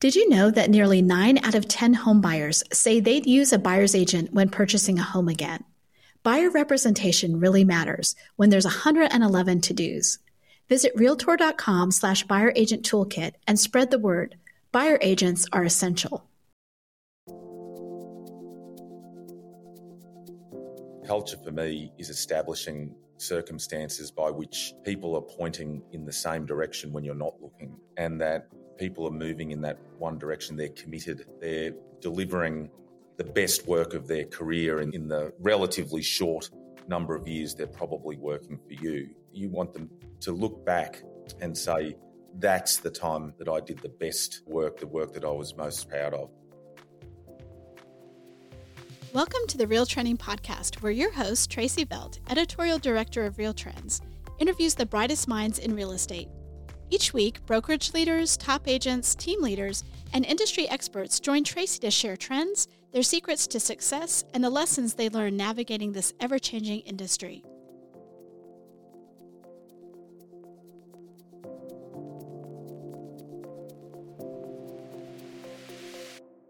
Did you know that nearly 9 out of 10 homebuyers say they'd use a buyer's agent when purchasing a home again? Buyer representation really matters when there's 111 to-dos. Visit realtor.com slash buyer agent toolkit and spread the word. Buyer agents are essential. Culture for me is establishing circumstances by which people are pointing in the same direction when you're not looking, and that people are moving in that one direction. They're committed, they're delivering the best work of their career in, in the relatively short number of years they're probably working for you. You want them to look back and say, that's the time that I did the best work, the work that I was most proud of. Welcome to the RealTrending Podcast, where your host, Tracey Velt, editorial director of RealTrends, interviews the brightest minds in real estate. Each week, brokerage leaders, top agents, team leaders, and industry experts join Tracey to share trends, their secrets to success, and the lessons they learn navigating this ever changing industry.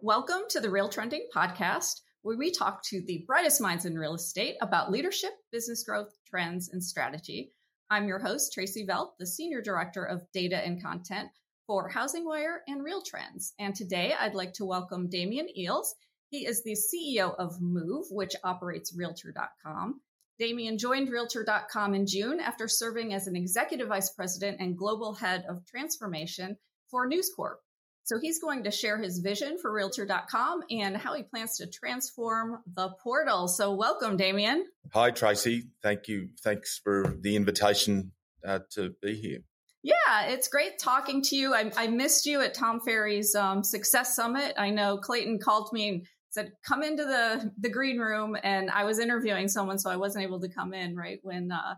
Welcome to the RealTrending Podcast where we talk to the brightest minds in real estate about leadership, business growth, trends, and strategy. I'm your host, Tracey Velt, the Senior Director of Data and Content for HousingWire and RealTrends. And today I'd like to welcome Damian Eales. He is the CEO of Move, which operates Realtor.com. Damian joined Realtor.com in June after serving as an Executive Vice President and Global Head of Transformation for News Corp. So he's going to share his vision for Realtor.com and how he plans to transform the portal. So welcome, Damian. Hi, Tracey. Thank you. Thanks for the invitation uh, to be here. Yeah, it's great talking to you. I, I missed you at Tom Ferry's um, Success Summit. I know Clayton called me and said, "Come into the the green room," and I was interviewing someone, so I wasn't able to come in right when uh,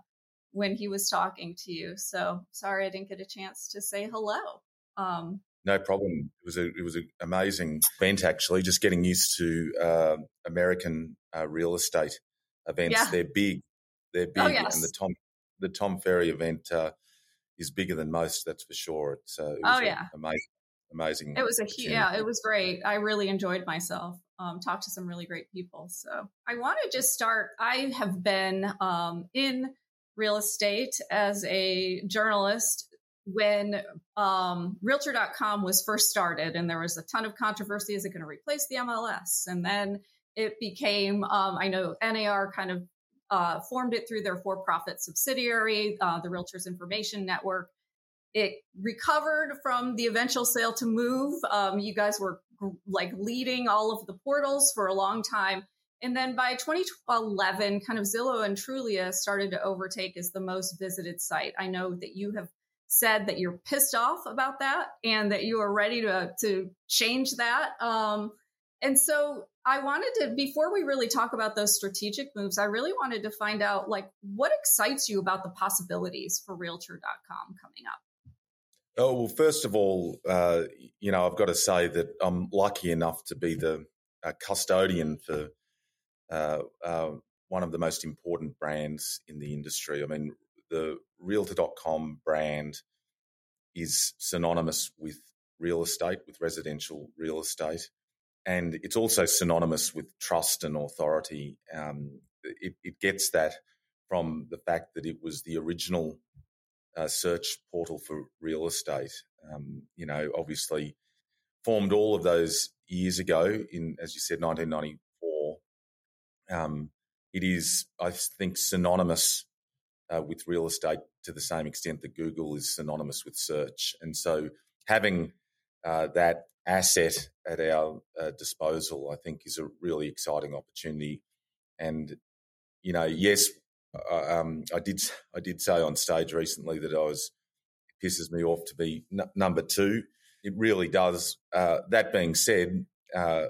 when he was talking to you. So sorry I didn't get a chance to say hello. Um, no problem. It was a it was an amazing event actually. Just getting used to uh, American uh, real estate events. Yeah. They're big. They're oh, big, oh, yes. and the Tom the Tom Ferry event uh, is bigger than most. That's for sure. It's uh, it oh yeah, amazing, amazing. It was a yeah, it was great. I really enjoyed myself. Um, talked to some really great people. So I want to just start. I have been um, in real estate as a journalist when um, realtor.com was first started and there was a ton of controversy is it going to replace the mls and then it became um, i know nar kind of uh, formed it through their for-profit subsidiary uh, the realtors information network. It recovered from the eventual sale to move. Um, you guys were like leading all of the portals for a long time. And then by 2011 kind of zillow and trulia started to overtake as the most visited site. I know that you have said that you're pissed off about that and that you are ready to to change that. Um, and so I wanted to before we really talk about those strategic moves, I really wanted to find out like what excites you about the possibilities for Realtor.com coming up. Oh well, first of all, uh, you know I've got to say that I'm lucky enough to be the uh, custodian for uh, uh one of the most important brands in the industry. I mean, the realtor.com brand is synonymous with real estate, with residential real estate. And it's also synonymous with trust and authority. Um, it, it, gets that from the fact that it was the original uh, search portal for real estate. Um, you know, obviously formed all of those years ago in, as you said, 1994. Um, it is, I think, synonymous uh, with real estate to the same extent that Google is synonymous with search. And so having uh, that asset at our uh, disposal, I think, is a really exciting opportunity. And you know, yes, uh, um, I did I did say on stage recently that I was it pisses me off to be n- number two. It really does. Uh, that being said, uh,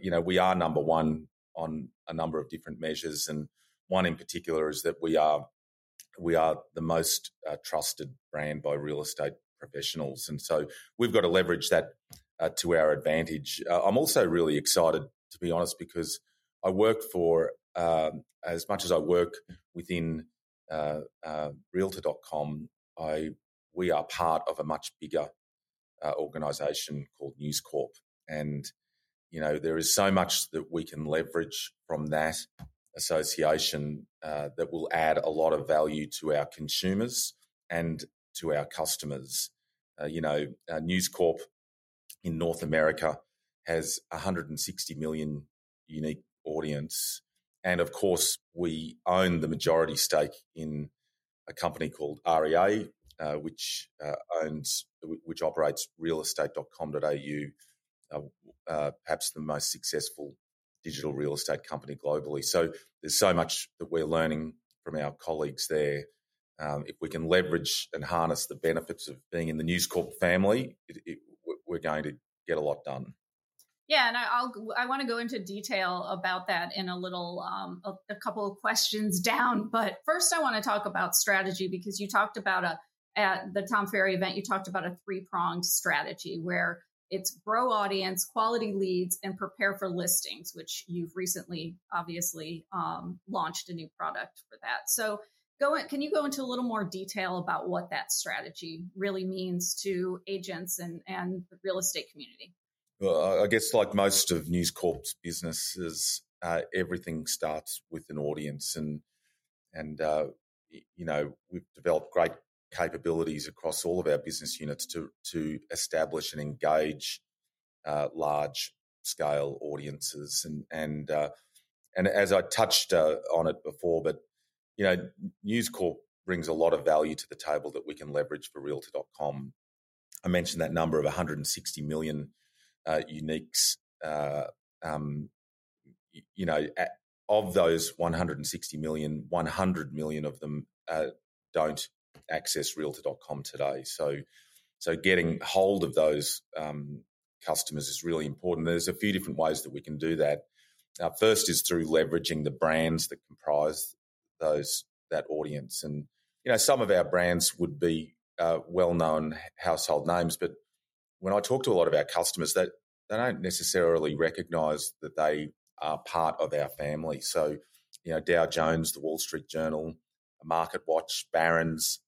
you know, we are number one on a number of different measures, and one in particular is that we are we are the most uh, trusted brand by real estate professionals. And so we've got to leverage that uh, to our advantage. Uh, I'm also really excited, to be honest, because I work for, um, as much as I work within uh, uh, realtor.com, I, we are part of a much bigger uh, organization called News Corp. And, you know, there is so much that we can leverage from that association uh, that will add a lot of value to our consumers and to our customers. Uh, you know, uh, News Corp in North America has 160 million unique audience. And of course, we own the majority stake in a company called REA, uh, which uh, owns, which operates realestate.com.au, uh, uh, perhaps the most successful digital real estate company globally. So there's so much that we're learning from our colleagues there. Um, if we can leverage and harness the benefits of being in the News Corp family, it, it, we're going to get a lot done. Yeah, and I, will I want to go into detail about that in a little um, a, a, couple of questions down. But first, I want to talk about strategy because you talked about a at the Tom Ferry event. You talked about a three pronged strategy where it's grow audience, quality leads, and prepare for listings, which you've recently obviously um, launched a new product for that. So, go in, can you go into a little more detail about what that strategy really means to agents and and the real estate community? Well, I guess like most of News Corp's businesses, uh, everything starts with an audience, and and uh, you know we've developed great capabilities across all of our business units to to establish and engage uh, large scale audiences, and and uh, and as I touched uh, on it before, but you know News Corp brings a lot of value to the table that we can leverage for Realtor.com. I mentioned that number of 160 million uh, uniques. Uh, um, you know, at, of those 160 million, 100 million of them uh, don't access Realtor.com today. So, so getting hold of those um, customers is really important. There's a few different ways that we can do that. Uh, first is through leveraging the brands that comprise those that audience, and you know some of our brands would be uh, well-known household names, but when I talk to a lot of our customers, that they, they don't necessarily recognise that they are part of our family. So, you know, Dow Jones, the Wall Street Journal, MarketWatch, Barron's,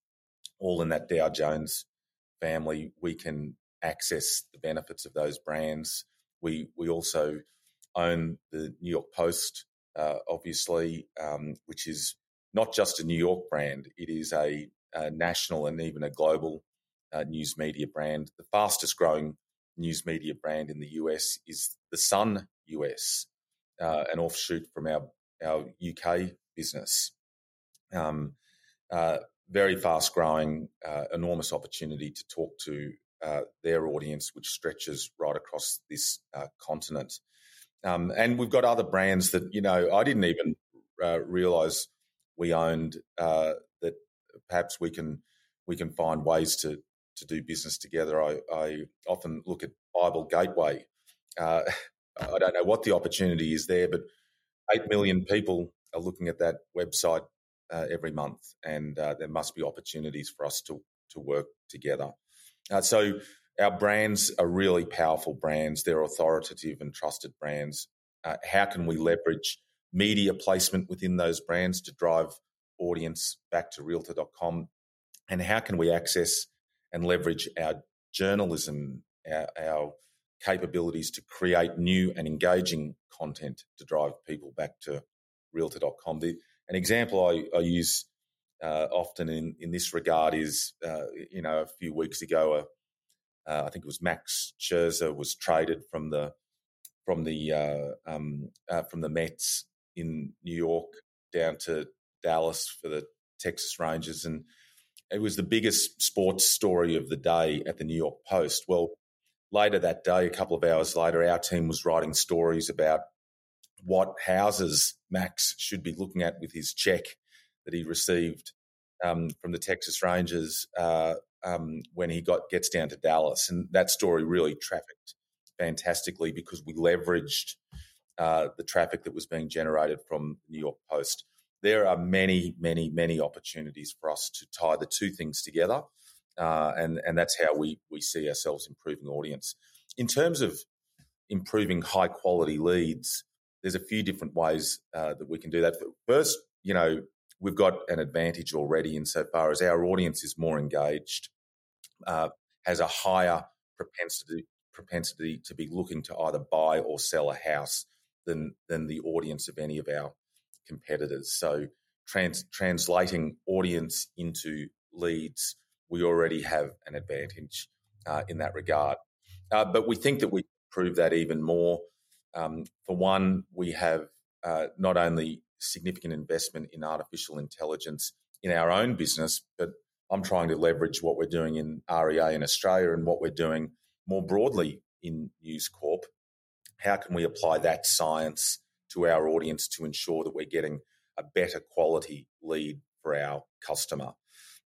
all in that Dow Jones family. We can access the benefits of those brands. We we also own the New York Post, uh, obviously, um, which is not just a New York brand. It is a, a national and even a global uh, news media brand. The fastest growing news media brand in the US is the Sun US, uh, an offshoot from our our UK business. Um, uh, very fast growing, uh, enormous opportunity to talk to uh, their audience, which stretches right across this uh, continent. Um, and we've got other brands that you know I didn't even realize we owned that perhaps we can we can find ways to to do business together. I, I often look at Bible Gateway. Uh, I don't know what the opportunity is there, but eight million people are looking at that website uh, every month, and uh, there must be opportunities for us to to work together. Uh, so our brands are really powerful brands. They're authoritative and trusted brands. Uh, how can we leverage media placement within those brands to drive audience back to Realtor.com? And how can we access and leverage our journalism, our, our capabilities to create new and engaging content to drive people back to Realtor.com? The, an example I, I use uh, often in, in this regard is, uh, you know, a few weeks ago, uh, uh I think it was Max Scherzer was traded from the from the uh, um, uh, from the Mets in New York down to Dallas for the Texas Rangers, and it was the biggest sports story of the day at the New York Post. Well, later that day, a couple of hours later, our team was writing stories about what houses Max should be looking at with his check that he received um, from the Texas Rangers uh, um, when he got gets down to Dallas, and that story really trafficked fantastically because we leveraged uh, the traffic that was being generated from the New York Post. There are many, many, many opportunities for us to tie the two things together, uh, and and that's how we we see ourselves improving audience. In terms of improving high quality leads, there's a few different ways uh, that we can do that. First, you know, we've got an advantage already insofar as our audience is more engaged, uh, has a higher propensity propensity to be looking to either buy or sell a house than than the audience of any of our competitors. So trans, translating audience into leads, we already have an advantage uh, in that regard. Uh, but we think that we prove that even more. Um, for one, we have uh, not only significant investment in artificial intelligence in our own business, but I'm trying to leverage what we're doing in REA in Australia and what we're doing more broadly in News Corp. How can we apply that science to our audience to ensure that we're getting a better quality lead for our customer?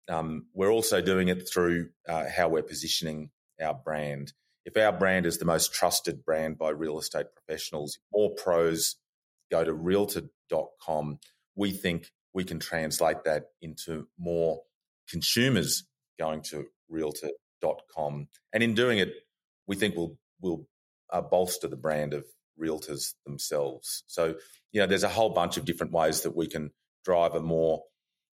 Um, we're also doing it through uh, how we're positioning our brand. If our brand is the most trusted brand by real estate professionals, more pros go to realtor.com, we think we can translate that into more consumers going to realtor.com. And in doing it, we think we'll, we'll uh, bolster the brand of realtors themselves. So, you know, there's a whole bunch of different ways that we can drive a more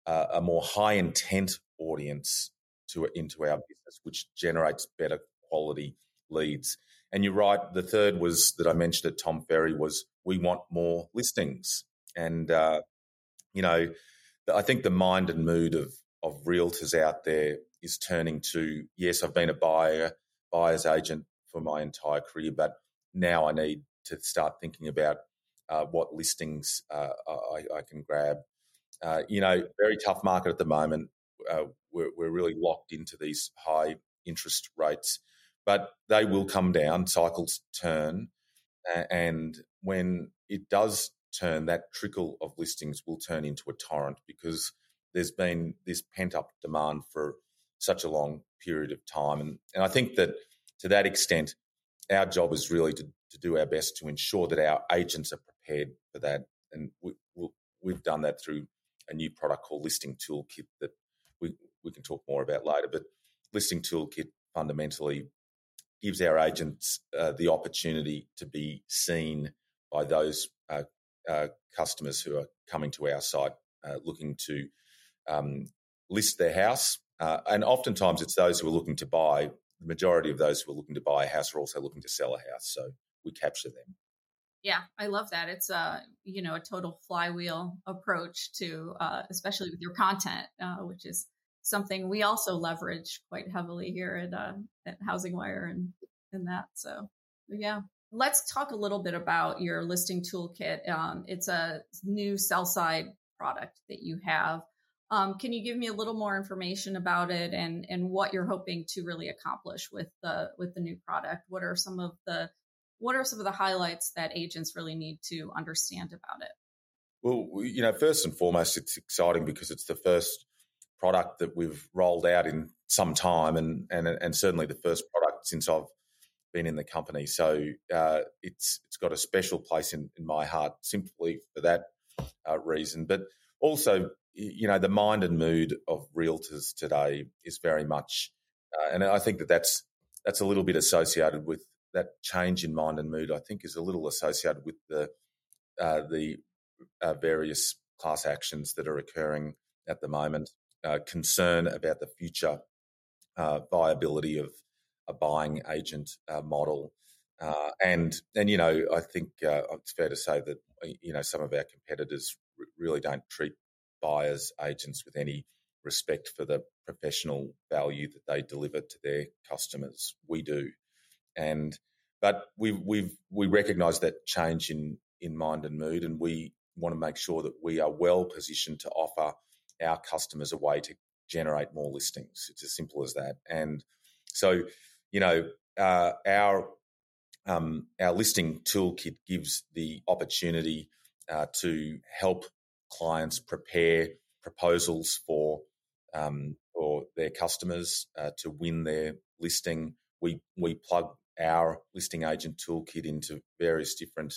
uh, a more high intent audience to into our business, which generates better quality leads. And you're right. The third was that I mentioned at Tom Ferry was we want more listings, and uh, you know, I think the mind and mood of of realtors out there is turning to yes, I've been a buyer, buyer's agent for my entire career, but now I need to start thinking about uh, what listings uh, I, I, can grab. Uh, you know, very tough market at the moment. Uh, we're, we're, really locked into these high interest rates, but they will come down. Cycles turn, and when it does turn, that trickle of listings will turn into a torrent because there's been this pent up demand for such a long period of time. And, and I think that to that extent, our job is really to, to do our best to ensure that our agents are prepared for that. And we, we we've done that through a new product called Listing Toolkit that we, we can talk more about later. But Listing Toolkit fundamentally gives our agents uh, the opportunity to be seen by those uh, uh, customers who are coming to our site uh, looking to um, list their house. Uh, and oftentimes it's those who are looking to buy. The majority of those who are looking to buy a house are also looking to sell a house. So we capture them. Yeah, I love that. It's a you know a total flywheel approach to, uh, especially with your content, uh, which is something we also leverage quite heavily here at uh, at HousingWire and and that. So yeah, let's talk a little bit about your listing toolkit. Um, it's a new sell side product that you have. Um, can you give me a little more information about it and and what you're hoping to really accomplish with the with the new product? What are some of the what are some of the highlights that agents really need to understand about it? Well, you know, first and foremost, it's exciting because it's the first product that we've rolled out in some time, and and and certainly the first product since I've been in the company. So uh, it's it's got a special place in, in my heart simply for that uh, reason, but also you know, the mind and mood of realtors today is very much, uh, and I think that that's that's a little bit associated with that change in mind and mood. I think is a little associated with the uh, the uh, various class actions that are occurring at the moment, uh, concern about the future uh, viability of a buying agent uh, model. and and you know I think it's fair to say that you know some of our competitors really don't treat buyers agents with any respect for the professional value that they deliver to their customers. We do, and but we we we recognise that change in in mind and mood, and we want to make sure that we are well positioned to offer our customers a way to generate more listings. It's as simple as that. And so, you know, uh, our um, our listing toolkit gives the opportunity uh, to help clients prepare proposals for um, for their customers uh, to win their listing. We we plug our listing agent toolkit into various different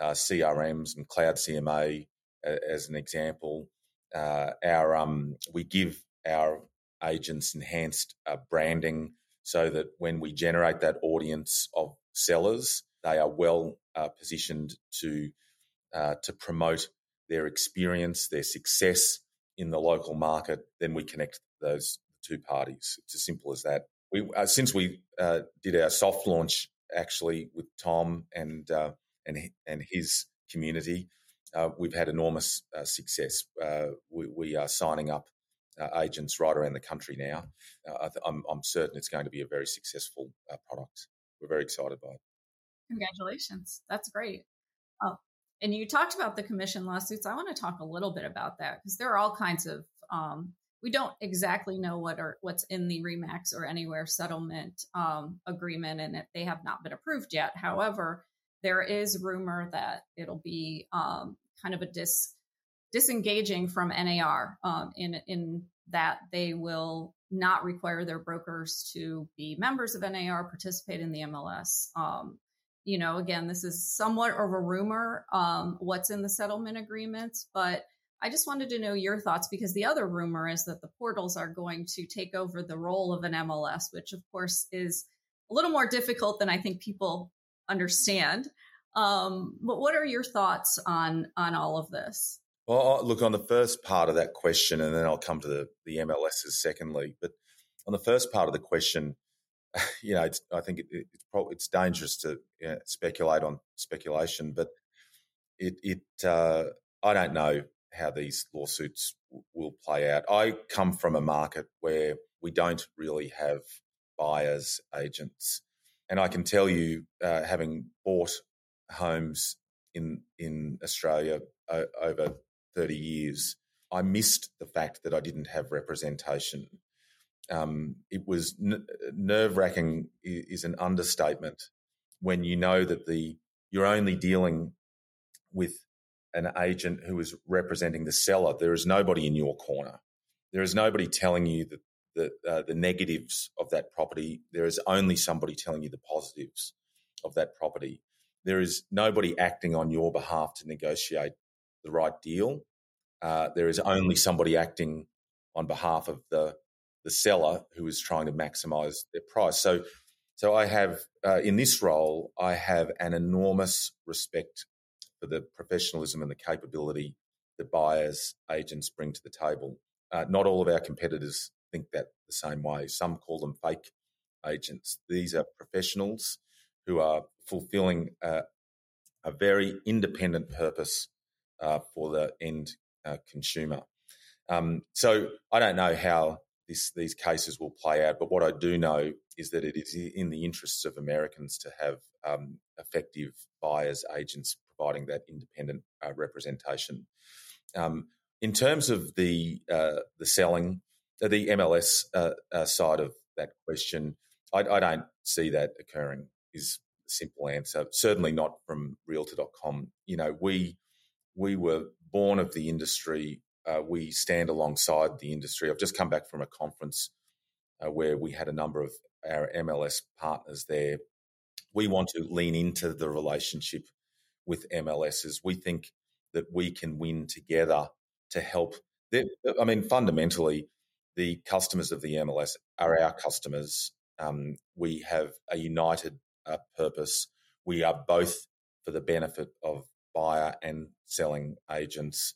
uh, CRMs and cloud CMA as an example. Uh, our um, we give our agents enhanced uh, branding so that when we generate that audience of sellers, they are well uh, positioned to to promote their experience, their success in the local market, then we connect those two parties. It's as simple as that. we uh, since we uh, did our soft launch actually with Tom and uh, and and his community, uh, we've had enormous uh, success. Uh, we, we, are signing up agents right around the country now. I am certain it's going to be a very successful product. We're very excited by it. Congratulations! That's great. Oh, and you talked about the commission lawsuits. I want to talk a little bit about that because there are all kinds of um, we don't exactly know what are what's in the Remax or Anywhere settlement um, agreement, and it, they have not been approved yet. However, there is rumor that it'll be um, kind of a dis disengaging from NAR um, in in that they will not require their brokers to be members of NAR, participate in the MLS. Um, you know, again, this is somewhat of a rumor. Um, what's in the settlement agreements, but I just wanted to know your thoughts because the other rumor is that the portals are going to take over the role of an MLS, which of course is a little more difficult than I think people understand. Um, but what are your thoughts on on all of this? Well, look on the first part of that question, and then I'll come to the the MLSs secondly. But on the first part of the question, you know, I think it, it's probably it's dangerous to you know, speculate on speculation, but it it uh, I don't know how these lawsuits w- will play out. I come from a market where we don't really have buyers agents, and I can tell you, uh, having bought homes in in Australia uh, over thirty years, I missed the fact that I didn't have representation. Um, it was n- nerve wracking is an understatement when you know that the you're only dealing with an agent who is representing the seller. There is nobody in your corner. There is nobody telling you that the, uh, the negatives of that property. There is only somebody telling you the positives of that property. There is nobody acting on your behalf to negotiate the right deal. Uh, there is only somebody acting on behalf of the the seller who is trying to maximize their price. So, so I have uh, in this role, I have an enormous respect for the professionalism and the capability that buyers agents bring to the table. Uh, not all of our competitors think that the same way. Some call them fake agents. These are professionals who are fulfilling uh, a very independent purpose uh, for the end uh, consumer. Um, so I don't know how this, these cases will play out, but what I do know is that it is in the interests of Americans to have um, effective buyers agents providing that independent uh, representation. Um, in terms of the uh, the selling, the MLS uh, uh, side of that question, I, I, don't see that occurring. Is the simple answer. Certainly not from Realtor.com. You know, we we were born of the industry. Uh, we stand alongside the industry. I've just come back from a conference where we had a number of our MLS partners there. We want to lean into the relationship with MLSs. We think that we can win together to help. I mean, fundamentally, the customers of the MLS are our customers. Um, we have a united uh, purpose. We are both for the benefit of buyer and selling agents.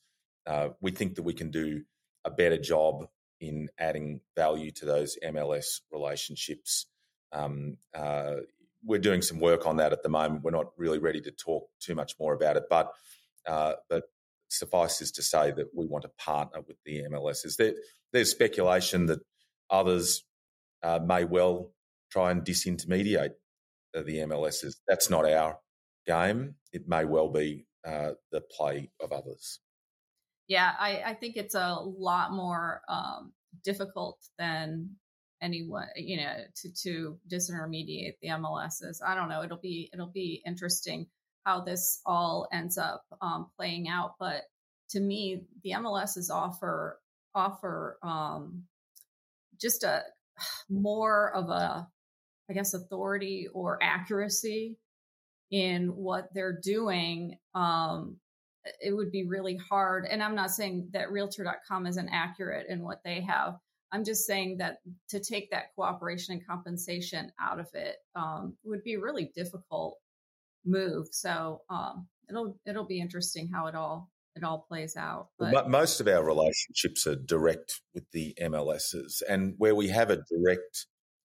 Uh, we think that we can do a better job in adding value to those MLS relationships. Um, uh, we're doing some work on that at the moment. We're not really ready to talk too much more about it, but uh, but suffices to say that we want to partner with the MLSs. There, there's speculation that others uh, may well try and disintermediate the MLSs. That's not our game. It may well be uh, the play of others. Yeah, I, I, think it's a lot more um, difficult than anyone you know to to disintermediate the MLSs. I don't know. It'll be it'll be interesting how this all ends up um, playing out. But to me, the MLSs offer offer um, just a more of a I guess authority or accuracy in what they're doing um, it would be really hard and i'm not saying that realtor.com isn't accurate in what they have I'm just saying that to take that cooperation and compensation out of it um, would be really difficult move. So um, it'll it'll be interesting how it all it all plays out. But well, most of our relationships are direct with the MLSs, and where we have a direct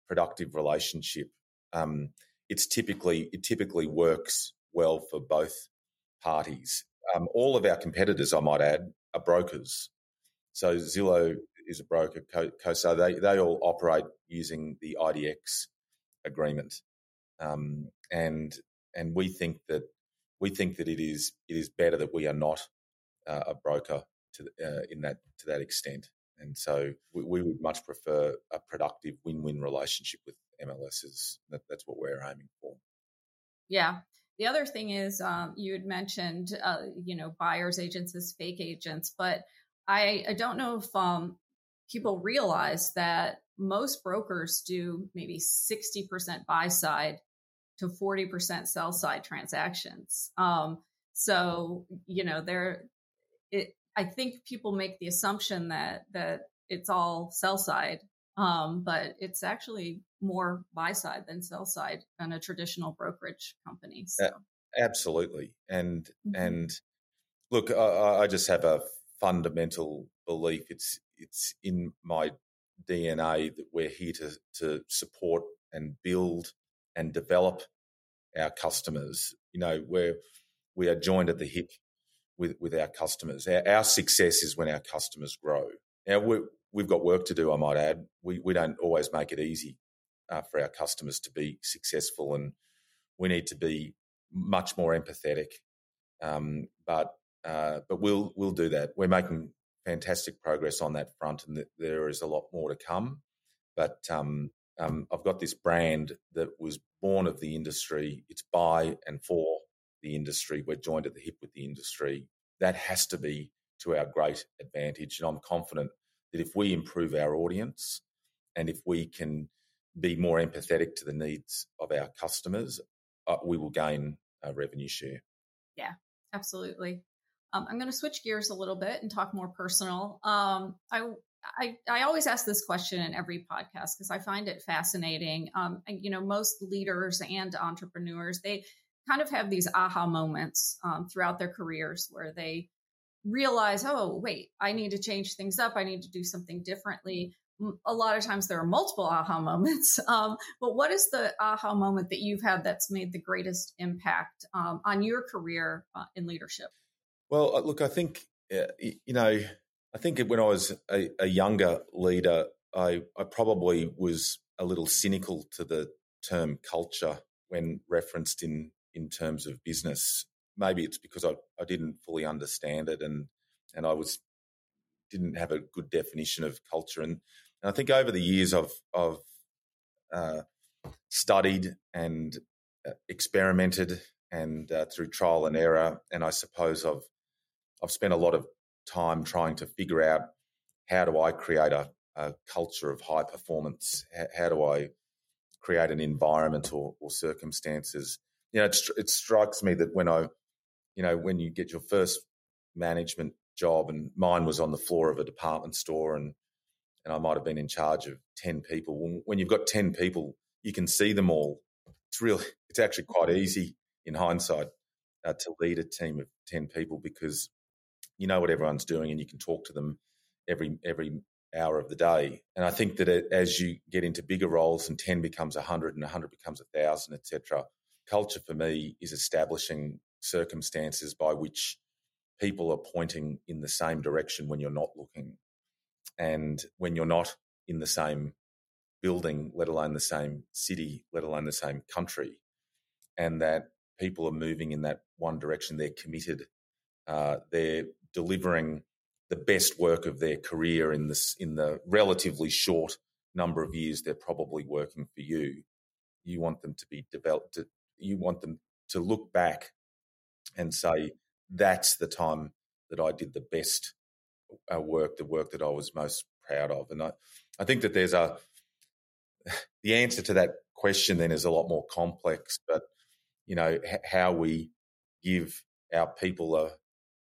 productive relationship, um, it's typically it typically works well for both parties. Um, all of our competitors, I might add, are brokers. So Zillow is a broker, CoStar. They they all operate using the IDX agreement, um, and and we think that we think that it is it is better that we are not uh, a broker to uh, in that to that extent. And so we, we, would much prefer a productive win-win relationship with MLSs. That, that's what we're aiming for. Yeah. The other thing is, um, you had mentioned, uh, you know, buyers agents as fake agents, but I, I don't know if um, people realize that most brokers do maybe 60% buy side to 40% sell side transactions. Um, so, you know, there, it, I think people make the assumption that, that it's all sell side, um, but it's actually more buy side than sell side than a traditional brokerage company. So. Absolutely. And, mm-hmm. and look, I, I just have a fundamental belief. It's, it's in my DNA that we're here to, to support and build and develop our customers. You know, we're, we are joined at the hip with, with our customers. Our, our success is when our customers grow. Now, we, we've got work to do, I might add. We, we don't always make it easy uh, for our customers to be successful, and we need to be much more empathetic. Um, but uh, but we'll we'll do that. We're making fantastic progress on that front, and there is a lot more to come. But um, um, I've got this brand that was born of the industry. It's by and for the industry. We're joined at the hip with the industry. That has to be to our great advantage. And I'm confident that if we improve our audience and if we can be more empathetic to the needs of our customers, uh, we will gain a revenue share. Yeah, absolutely. Um, I'm going to switch gears a little bit and talk more personal. Um, I, I, I always ask this question in every podcast because I find it fascinating. Um, you know, most leaders and entrepreneurs they kind of have these aha moments um, throughout their careers where they realize, oh, wait, I need to change things up. I need to do something differently. A lot of times there are multiple aha moments. Um, but what is the aha moment that you've had that's made the greatest impact um, on your career uh, in leadership? Well, uh, look, I think, uh, you know, I think when I was a, a younger leader, I, I probably was a little cynical to the term culture when referenced in in terms of business. Maybe it's because I, I didn't fully understand it and and I was didn't have a good definition of culture. And, and I think over the years I've I've uh, studied and uh, experimented and uh, through trial and error, and I suppose I've I've spent a lot of time trying to figure out how do I create a, a culture of high performance? How, how, do I create an environment or, or circumstances you know, it, it strikes me that when I, you know, when you get your first management job, and mine was on the floor of a department store, and and I might have been in charge of ten people. When you've got ten people, you can see them all. It's really, it's actually quite easy in hindsight uh, to lead a team of ten people because you know what everyone's doing, and you can talk to them every every hour of the day. And I think that as you get into bigger roles, and ten becomes a hundred, and a hundred becomes a thousand, etc culture for me is establishing circumstances by which people are pointing in the same direction when you're not looking. And when you're not in the same building, let alone the same city, let alone the same country, and that people are moving in that one direction, they're committed, uh, they're delivering the best work of their career in this in the relatively short number of years they're probably working for you. You want them to be developed, you want them to look back and say, that's the time that I did the best uh, work, the work that I was most proud of. And I, I think that there's a, the answer to that question then is a lot more complex, but, you know, h- how we give our people a,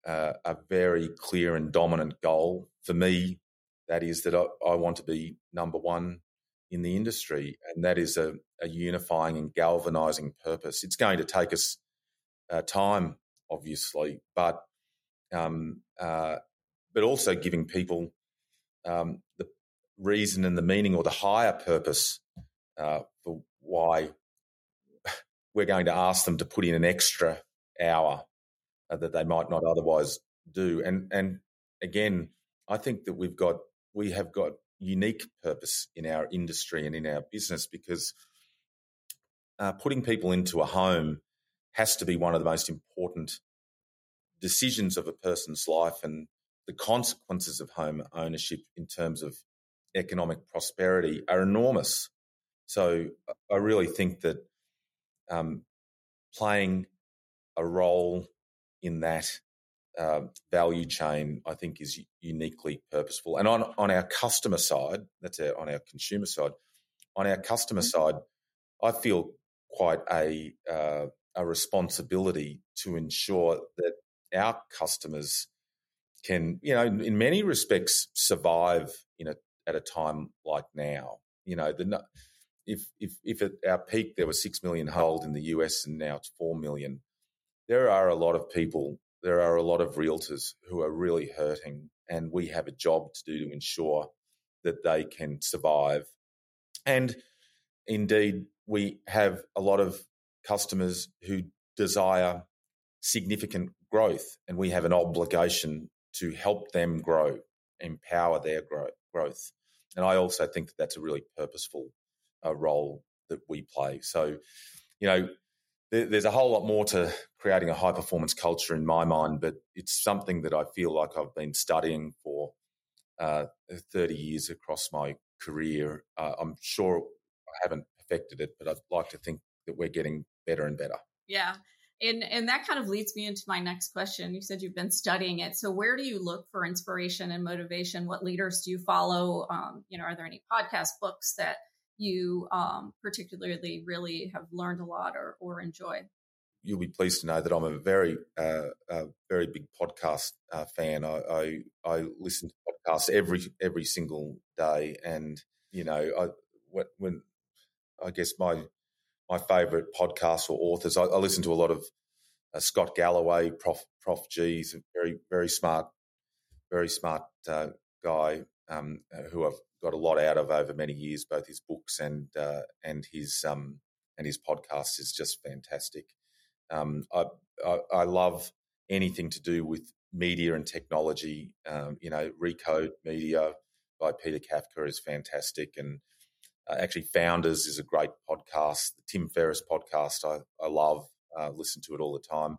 a, a very clear and dominant goal. For me, that is that I, I want to be number one in the industry, and that is a, a unifying and galvanizing purpose. It's going to take us uh, time, obviously, but um, uh, but also giving people um, the reason and the meaning or the higher purpose uh, for why we're going to ask them to put in an extra hour uh, that they might not otherwise do. And and again, I think that we've got we have got unique purpose in our industry and in our business because uh, putting people into a home has to be one of the most important decisions of a person's life and the consequences of home ownership in terms of economic prosperity are enormous. So I really think that um, playing a role in that uh, value chain, I think, is uniquely purposeful. And on, on our customer side, that's our, on our consumer side, on our customer mm-hmm. side, I feel quite a, uh, a responsibility to ensure that our customers can, you know, in many respects, survive in a, at a time like now. You know, the, if if if at our peak there were six million hold in the US and now it's four million, there are a lot of people, there are a lot of realtors who are really hurting, and we have a job to do to ensure that they can survive. And indeed, we have a lot of customers who desire significant growth, and we have an obligation to help them grow, empower their growth. And I also think that that's a really purposeful uh, role that we play. So, you know, there's a whole lot more to creating a high performance culture in my mind, but it's something that I feel like I've been studying for uh, 30 years across my career. Uh, I'm sure I haven't perfected it, but I'd like to think that we're getting better and better. Yeah. And and that kind of leads me into my next question. You said you've been studying it. So where do you look for inspiration and motivation? What leaders do you follow? Um, you know, are there any podcast books that you um, particularly really have learned a lot or, or enjoy? You'll be pleased to know that I'm a very, uh, a very big podcast uh, fan. I, I, I listen to podcasts every every single day, and you know, I when, I guess my my favourite podcasts or authors. I, I, listen to a lot of uh, Scott Galloway, Prof Prof G. He's a very very smart, very smart uh, guy um, who I've got a lot out of over many years. Both his books and uh, and his um, and his podcast is just fantastic. Um, I, I, I love anything to do with media and technology. Um, you know, Recode Media by Peter Kafka is fantastic, and uh, actually, Founders is a great podcast. The Tim Ferriss podcast, I, I love, uh, listen to it all the time.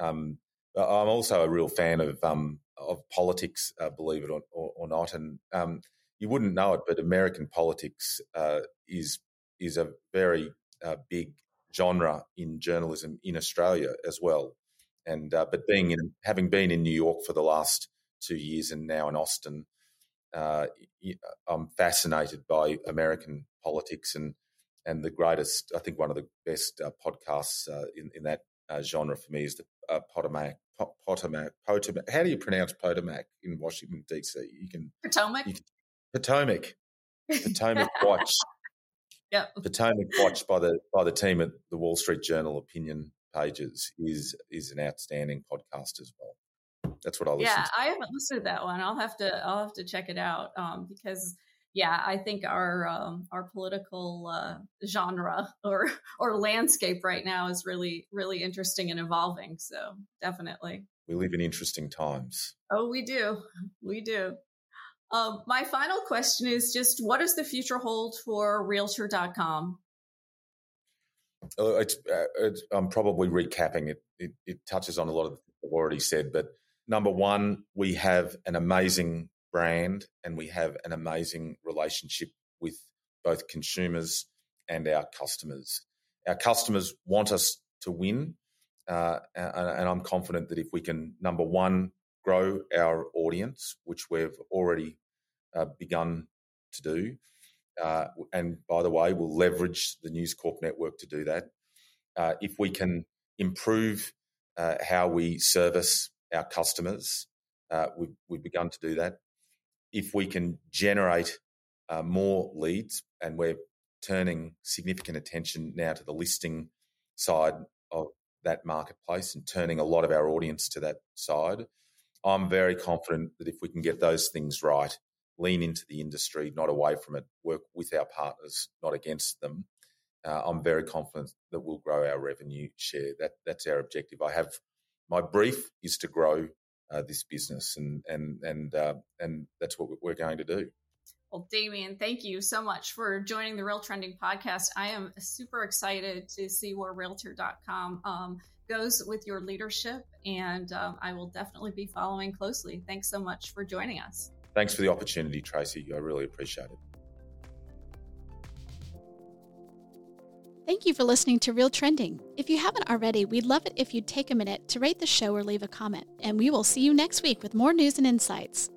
Um, I'm also a real fan of um, of politics, uh, believe it or, or, or not, and um, you wouldn't know it, but American politics uh, is is a very uh, big genre in journalism in Australia as well. And uh, but being in having been in New York for the last two years and now in Austin, uh, I'm fascinated by American politics and and the greatest. I think one of the best uh, podcasts uh, in in that genre for me is the Potomac Potomac Potomac. How do you pronounce Potomac in Washington D.C.? You can Potomac. You can, Potomac. Potomac Watch. yeah. Potomac Watch by the by the team at the Wall Street Journal opinion pages is is an outstanding podcast as well. That's what I listen. Yeah, to. I haven't listened to that one. I'll have to I'll have to check it out um, because yeah, I think our um, our political uh, genre or or landscape right now is really really interesting and evolving. So definitely, we live in interesting times. Oh, we do, we do. Um, my final question is just what does the future hold for Realtor.com? Uh, it's, uh, it's, I'm probably recapping it. it. It touches on a lot of what I've already said, but number one, we have an amazing brand and we have an amazing relationship with both consumers and our customers. Our customers want us to win, uh, and, and, I'm confident that if we can, number one, grow our audience, which we've already uh, begun to do, uh, and by the way, we'll leverage the News Corp network to do that. Uh, if we can improve uh, how we service our customers, uh, we've, we've begun to do that if we can generate uh, more leads, and we're turning significant attention now to the listing side of that marketplace and turning a lot of our audience to that side, I'm very confident that if we can get those things right, lean into the industry, not away from it, work with our partners, not against them, uh, I'm very confident that we'll grow our revenue share. That that's our objective. I have my brief is to grow uh, this business, and and and uh, and that's what we're going to do. Well, Damian, thank you so much for joining the RealTrending podcast. I am super excited to see where Realtor.com um, goes with your leadership, and um, I will definitely be following closely. Thanks so much for joining us. Thanks for the opportunity, Tracey. I really appreciate it. Thank you for listening to RealTrending. If you haven't already, we'd love it if you'd take a minute to rate the show or leave a comment. And we will see you next week with more news and insights.